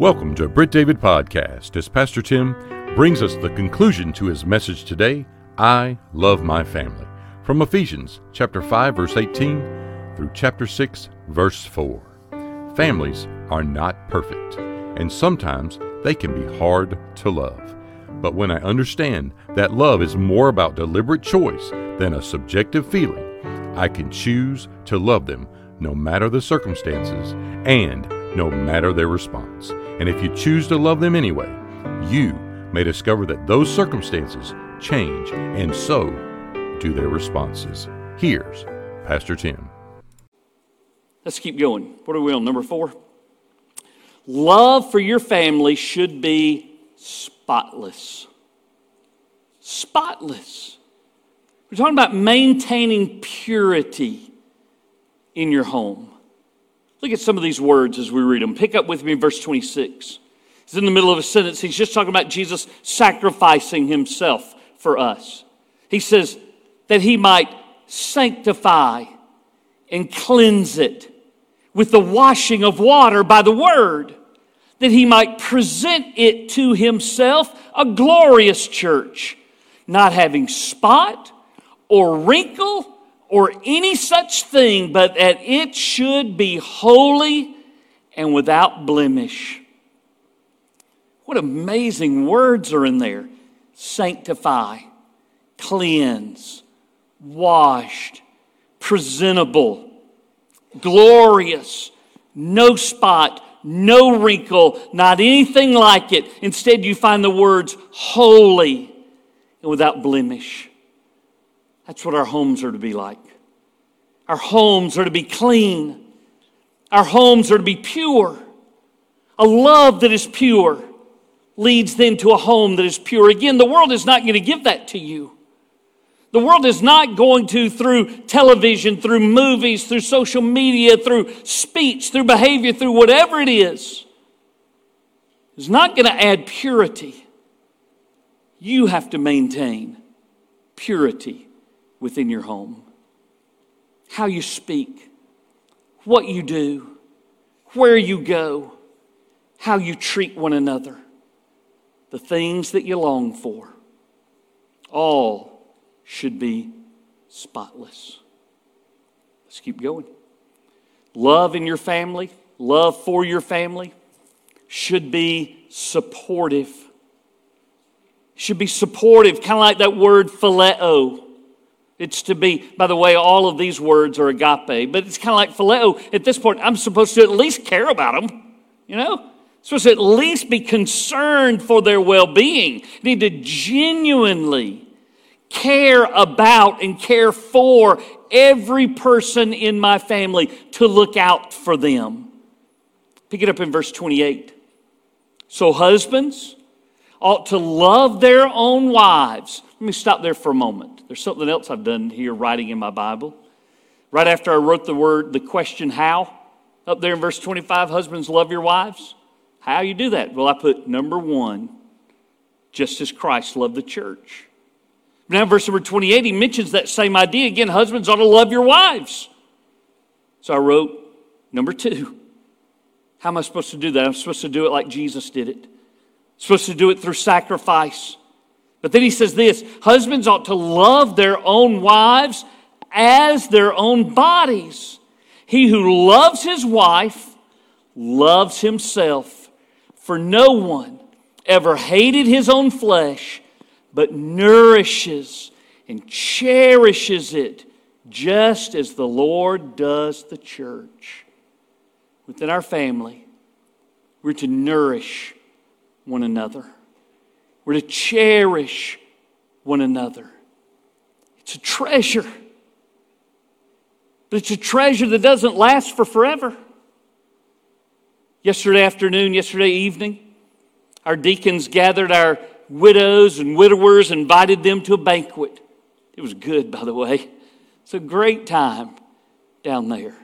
Welcome to Britt David Podcast as Pastor Tim brings us the conclusion to his message today I love my family from Ephesians chapter 5 verse 18 through chapter 6 verse 4. Families are not perfect and sometimes they can be hard to love. But when I understand that love is more about deliberate choice than a subjective feeling, I can choose to love them no matter the circumstances and no matter their response. And if you choose to love them anyway, you may discover that those circumstances change, and so do their responses. Here's Pastor Tim. Let's keep going. What are we on? Number four? Love for your family should be spotless. Spotless. We're talking about maintaining purity in your home. Look at some of these words as we read them. Pick up with me verse 26. He's in the middle of a sentence. He's just talking about Jesus sacrificing himself for us. He says that he might sanctify and cleanse it with the washing of water by the word, that he might present it to himself a glorious church, not having spot or wrinkle or any such thing, but that it should be holy and without blemish. What amazing words are in there sanctify, cleanse, washed, presentable, glorious, no spot, no wrinkle, not anything like it. Instead, you find the words holy and without blemish. That's what our homes are to be like. Our homes are to be clean. Our homes are to be pure. A love that is pure leads then to a home that is pure. Again, the world is not going to give that to you. The world is not going to, through television, through movies, through social media, through speech, through behavior, through whatever it is, is not going to add purity. You have to maintain purity within your home. How you speak, what you do, where you go, how you treat one another, the things that you long for, all should be spotless. Let's keep going. Love in your family, love for your family should be supportive. Should be supportive, kind of like that word phileo it's to be, by the way, all of these words are agape, but it's kind of like phileo. At this point, I'm supposed to at least care about them, you know? I'm supposed to at least be concerned for their well being. Need to genuinely care about and care for every person in my family to look out for them. Pick it up in verse 28. So, husbands ought to love their own wives. Let me stop there for a moment. There's something else I've done here writing in my Bible. Right after I wrote the word, the question how, up there in verse 25, husbands love your wives. How you do that? Well, I put number one, just as Christ loved the church. Now, verse number 28, he mentions that same idea again. Husbands ought to love your wives. So I wrote number two. How am I supposed to do that? I'm supposed to do it like Jesus did it. I'm supposed to do it through sacrifice. But then he says this husbands ought to love their own wives as their own bodies. He who loves his wife loves himself, for no one ever hated his own flesh, but nourishes and cherishes it just as the Lord does the church. Within our family, we're to nourish one another. We're to cherish one another. It's a treasure. But it's a treasure that doesn't last for forever. Yesterday afternoon, yesterday evening, our deacons gathered our widows and widowers, invited them to a banquet. It was good, by the way. It's a great time down there.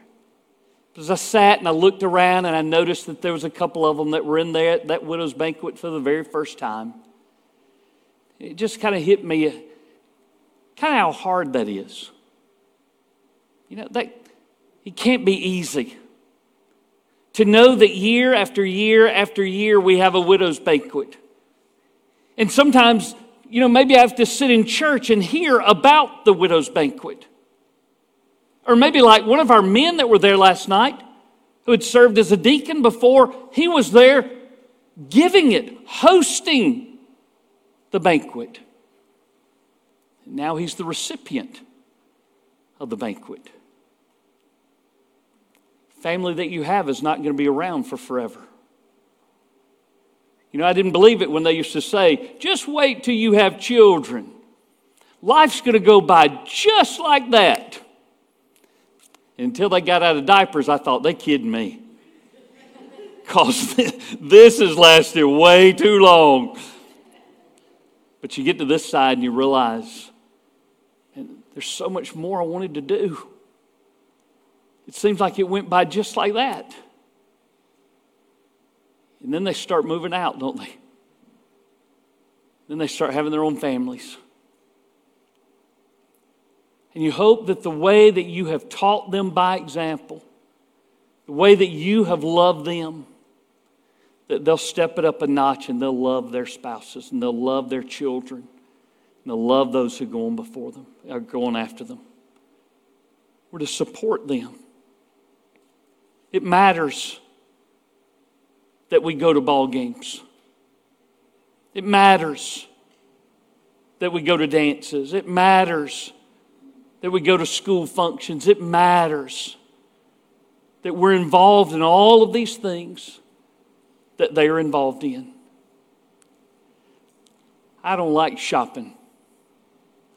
As I sat and I looked around and I noticed that there was a couple of them that were in there at that widow's banquet for the very first time it just kind of hit me uh, kind of how hard that is. You know, that it can't be easy to know that year after year after year we have a widow's banquet. And sometimes, you know, maybe I have to sit in church and hear about the widow's banquet. Or maybe like one of our men that were there last night who had served as a deacon before, he was there giving it, hosting the banquet. Now he's the recipient of the banquet. Family that you have is not going to be around for forever. You know, I didn't believe it when they used to say, just wait till you have children. Life's going to go by just like that. Until they got out of diapers, I thought, they kidding me. Because this has lasted way too long. But you get to this side and you realize and there's so much more I wanted to do. It seems like it went by just like that. And then they start moving out, don't they? Then they start having their own families. And you hope that the way that you have taught them by example, the way that you have loved them, they'll step it up a notch and they'll love their spouses and they'll love their children and they'll love those who go on before them, are going after them. We're to support them. It matters that we go to ball games. It matters that we go to dances. It matters that we go to school functions. It matters that we're involved in all of these things that they are involved in. I don't like shopping.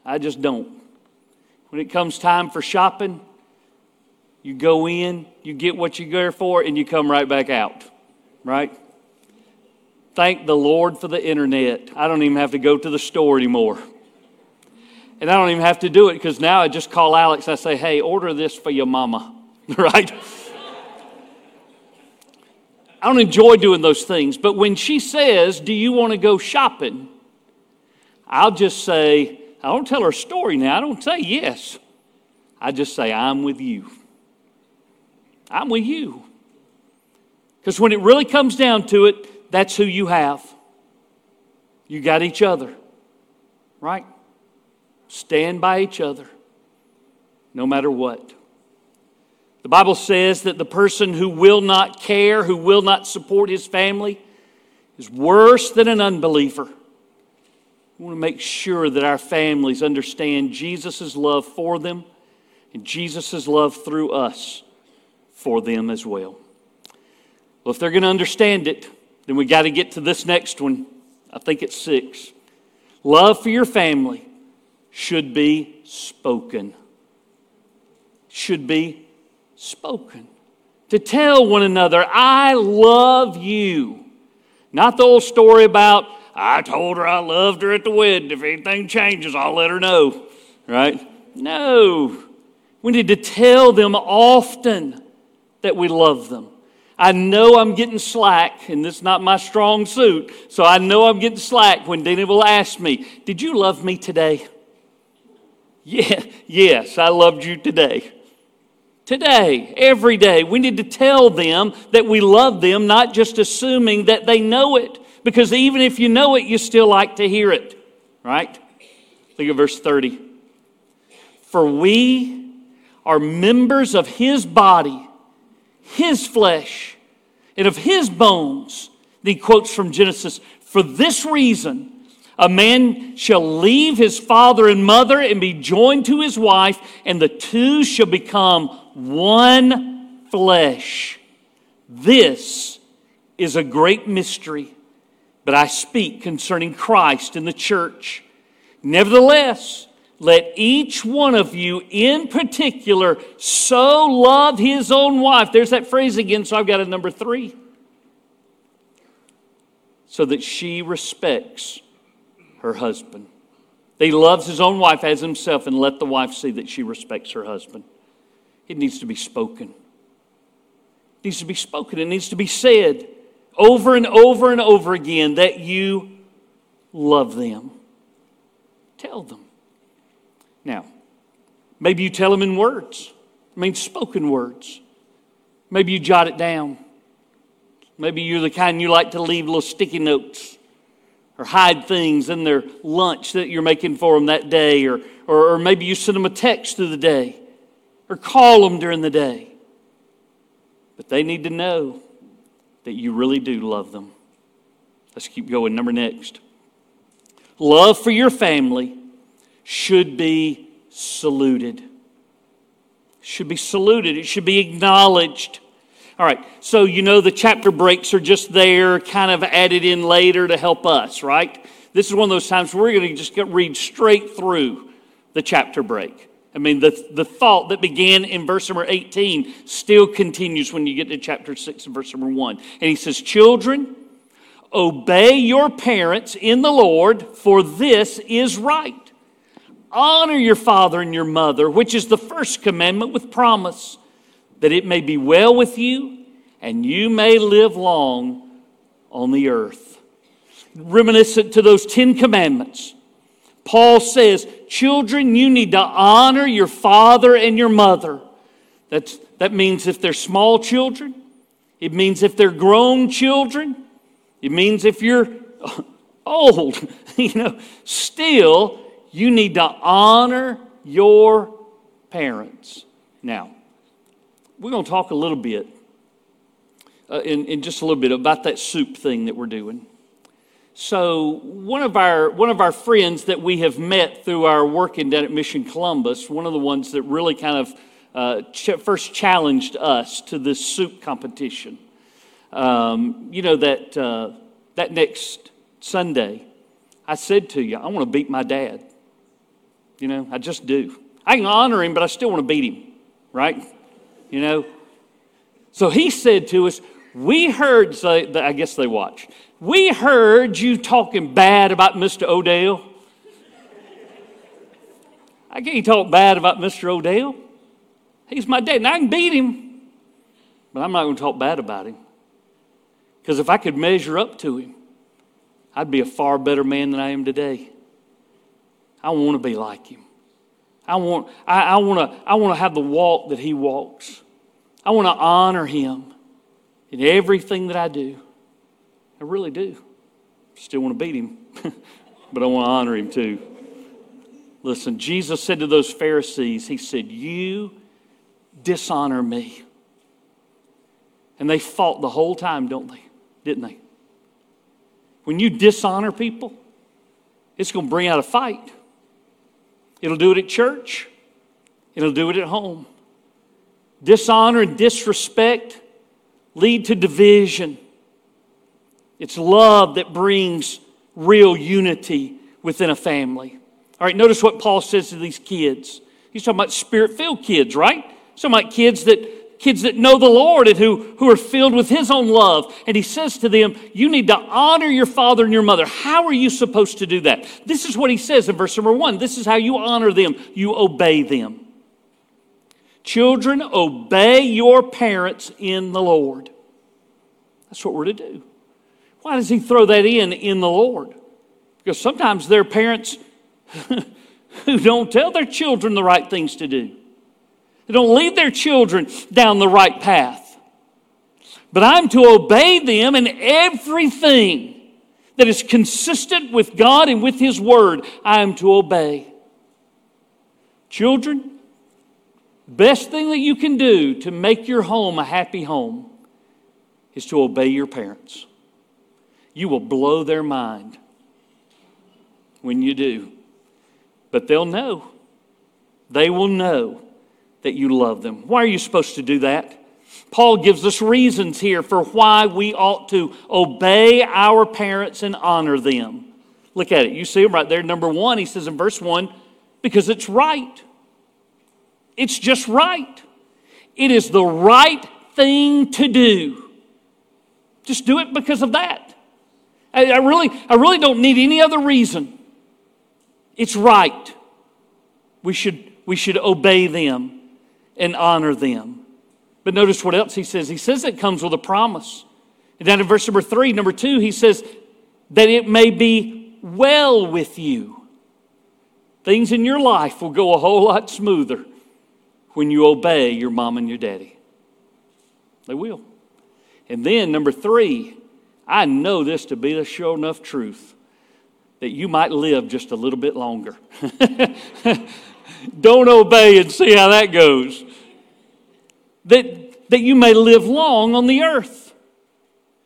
I just don't. When it comes time for shopping, you go in, you get what you're there for, and you come right back out, right? Thank the Lord for the internet. I don't even have to go to the store anymore. And I don't even have to do it because now I just call Alex. I say, hey, order this for your mama, right? I don't enjoy doing those things. But when she says, do you want to go shopping? I'll just say, I don't tell her story now. I don't say yes. I just say, I'm with you. I'm with you. Because when it really comes down to it, that's who you have. You got each other, right? Stand by each other no matter what. The Bible says that the person who will not care, who will not support his family, is worse than an unbeliever. We want to make sure that our families understand Jesus' love for them and Jesus' love through us for them as well. Well, if they're going to understand it, then we got to get to this next one. I think it's six. Love for your family should be spoken. Should be spoken. To tell one another, I love you. Not the old story about, I told her I loved her at the wedding. If anything changes, I'll let her know. Right? No. We need to tell them often that we love them. I know I'm getting slack, and this is not my strong suit, so I know I'm getting slack when Dina will ask me, Did you love me today? Yeah, yes, I loved you today. Today, every day, we need to tell them that we love them, not just assuming that they know it. Because even if you know it, you still like to hear it, right? Look at verse 30. For we are members of his body, his flesh, and of his bones. He quotes from Genesis For this reason, a man shall leave his father and mother and be joined to his wife, and the two shall become one flesh. This is a great mystery, but I speak concerning Christ and the church. Nevertheless, let each one of you in particular so love his own wife. There's that phrase again, so I've got a number three. So that she respects her husband. That he loves his own wife as himself and let the wife see that she respects her husband. It needs to be spoken. It needs to be spoken. It needs to be said over and over and over again that you love them. Tell them. Now, maybe you tell them in words. I mean, spoken words. Maybe you jot it down. Maybe you're the kind you like to leave little sticky notes or hide things in their lunch that you're making for them that day, or, or, or maybe you send them a text through the day or call them during the day. But they need to know that you really do love them. Let's keep going. Number next. Love for your family should be saluted. Should be saluted. It should be acknowledged. All right, so you know the chapter breaks are just there, kind of added in later to help us, right? This is one of those times we're going to just read straight through the chapter break. I mean, the, the thought that began in verse number 18 still continues when you get to chapter 6 and verse number 1. And he says, Children, obey your parents in the Lord, for this is right. Honor your father and your mother, which is the first commandment with promise that it may be well with you and you may live long on the earth. Reminiscent to those Ten Commandments, Paul says, Children, you need to honor your father and your mother. That's, that means if they're small children, it means if they're grown children, it means if you're old, you know, still you need to honor your parents. Now, we're going to talk a little bit, uh, in, in just a little bit, about that soup thing that we're doing. So one of our one of our friends that we have met through our working down at Mission Columbus, one of the ones that really kind of uh, ch- first challenged us to this soup competition. Um, you know that uh, that next Sunday, I said to you, I want to beat my dad. You know, I just do. I can honor him, but I still want to beat him, right? You know? So he said to us, We heard, I guess they watched, we heard you talking bad about Mr. Odell. I can't talk bad about Mr. Odell. He's my dad, and I can beat him, but I'm not going to talk bad about him. Because if I could measure up to him, I'd be a far better man than I am today. I want to be like him. I want, I, I want to I want to have the walk that he walks. I want to honor him in everything that I do. I really do. Still want to beat him, but I want to honor him too. Listen, Jesus said to those Pharisees, He said, You dishonor me. And they fought the whole time, don't they? Didn't they? When you dishonor people, it's going to bring out a fight. It'll do it at church, it'll do it at home. Dishonor and disrespect lead to division. It's love that brings real unity within a family. All right, notice what Paul says to these kids. He's talking about spirit filled kids, right? He's talking about kids that kids that know the Lord and who, who are filled with His own love. And He says to them, You need to honor your father and your mother. How are you supposed to do that? This is what He says in verse number one. This is how you honor them, you obey them. Children, obey your parents in the Lord. That's what we're to do. Why does He throw that in, in the Lord? Because sometimes their parents who don't tell their children the right things to do. They don't lead their children down the right path. But I'm to obey them in everything that is consistent with God and with His Word. I am to obey. Children, best thing that you can do to make your home a happy home is to obey your parents. You will blow their mind when you do. But they'll know. They will know that you love them. Why are you supposed to do that? Paul gives us reasons here for why we ought to obey our parents and honor them. Look at it. You see them right there. Number one, he says in verse one, because it's right. It's just right. It is the right thing to do. Just do it because of that. I, I really, I really don't need any other reason. It's right. We should, we should obey them and honor them. But notice what else he says. He says it comes with a promise. And down in verse number three, number two, he says that it may be well with you. Things in your life will go a whole lot smoother when you obey your mom and your daddy. They will. And then, number three, I know this to be the sure enough truth that you might live just a little bit longer. Don't obey and see how that goes. That, that you may live long on the earth.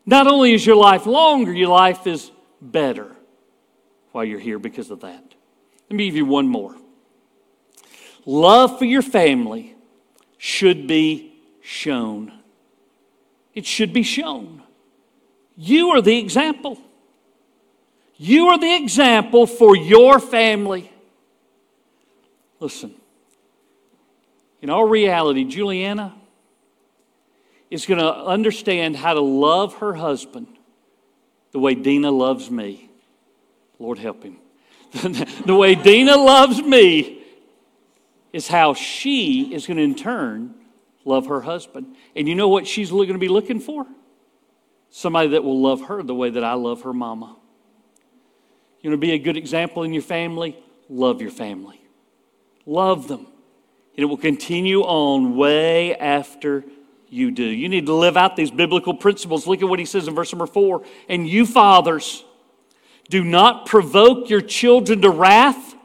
Not only is your life longer, your life is better while you're here because of that. Let me give you one more. Love for your family should be shown. It should be shown. You are the example. You are the example for your family. Listen, in all reality, Juliana is going to understand how to love her husband the way Dina loves me. Lord help him. the way Dina loves me is how she is going to in turn love her husband. And you know what she's going to be looking for? Somebody that will love her the way that I love her mama. You want to be a good example in your family? Love your family. Love them. And it will continue on way after you do. You need to live out these biblical principles. Look at what he says in verse number four. And you, fathers, do not provoke your children to wrath,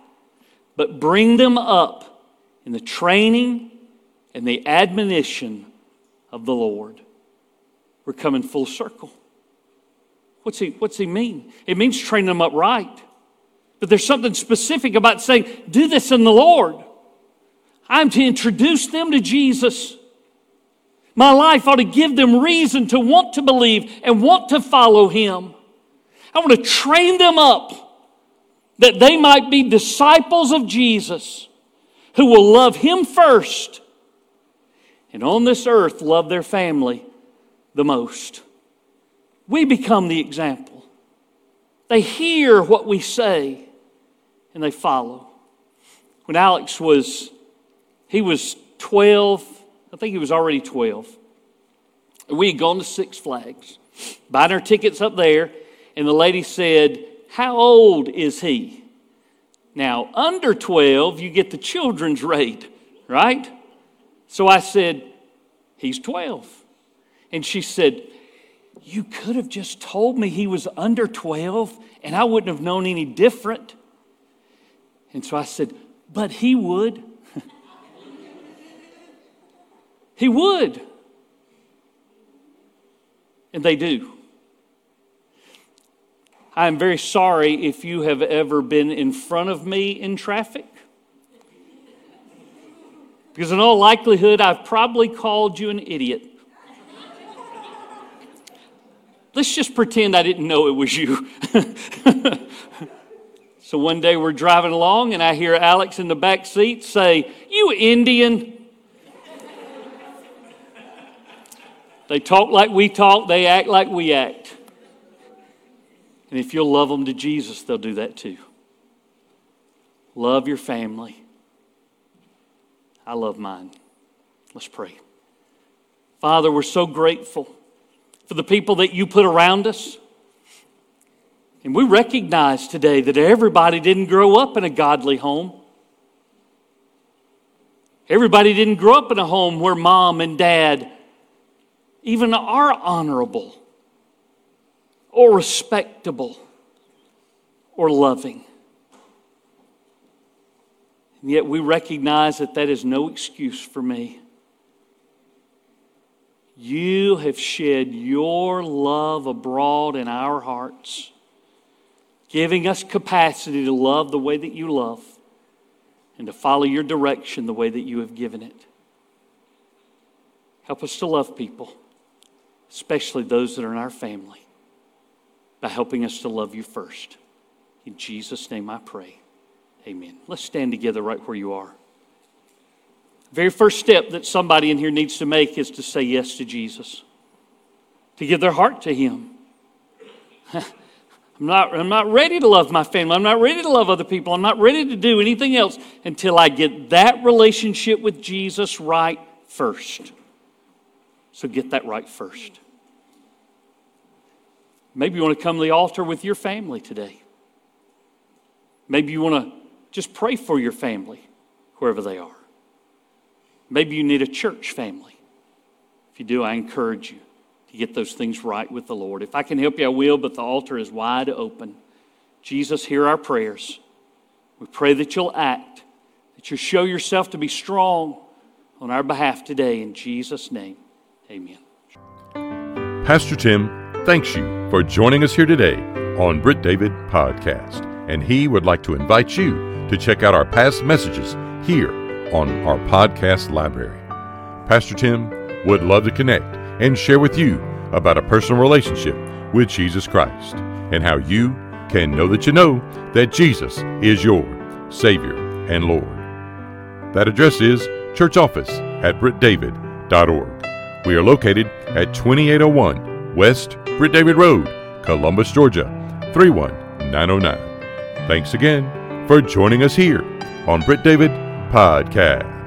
but bring them up in the training and the admonition of the Lord. We're coming full circle. What's he, what's he mean? It means train them up right. But there's something specific about saying, do this in the Lord. I'm to introduce them to Jesus. My life ought to give them reason to want to believe and want to follow Him. I want to train them up that they might be disciples of Jesus who will love Him first and on this earth love their family the most. We become the example. They hear what we say and they follow. When Alex was, he was 12, I think he was already 12. We had gone to Six Flags, buying our tickets up there, and the lady said, How old is he? Now, under 12, you get the children's rate, right? So I said, He's 12. And she said, You could have just told me he was under 12 and I wouldn't have known any different. And so I said, But he would. He would. And they do. I am very sorry if you have ever been in front of me in traffic. Because, in all likelihood, I've probably called you an idiot. Let's just pretend I didn't know it was you. so one day we're driving along, and I hear Alex in the back seat say, You Indian. They talk like we talk, they act like we act. And if you'll love them to Jesus, they'll do that too. Love your family. I love mine. Let's pray. Father, we're so grateful for the people that you put around us. And we recognize today that everybody didn't grow up in a godly home. Everybody didn't grow up in a home where mom and dad even are honorable or respectable or loving. And yet we recognize that that is no excuse for me. You have shed your love abroad in our hearts, giving us capacity to love the way that you love and to follow your direction the way that you have given it. Help us to love people, especially those that are in our family, by helping us to love you first. In Jesus' name I pray. Amen. Let's stand together right where you are. Very first step that somebody in here needs to make is to say yes to Jesus, to give their heart to Him. I'm not, I'm not ready to love my family. I'm not ready to love other people. I'm not ready to do anything else until I get that relationship with Jesus right first. So get that right first. Maybe you want to come to the altar with your family today. Maybe you want to just pray for your family, wherever they are. Maybe you need a church family. If you do, I encourage you to get those things right with the Lord. If I can help you, I will, but the altar is wide open. Jesus, hear our prayers. We pray that you'll act, that you'll show yourself to be strong on our behalf today. In Jesus' name, amen. Pastor Tim thanks you for joining us here today on Britt David Podcast, and he would like to invite you to check out our past messages here on our podcast library. Pastor Tim would love to connect and share with you about a personal relationship with Jesus Christ and how you can know that you know that Jesus is your Savior and Lord. That address is church office at brittdavid.org. We are located at 2801 West Britt David Road, Columbus, Georgia 31909. Thanks again for joining us here on Britt David Podcast.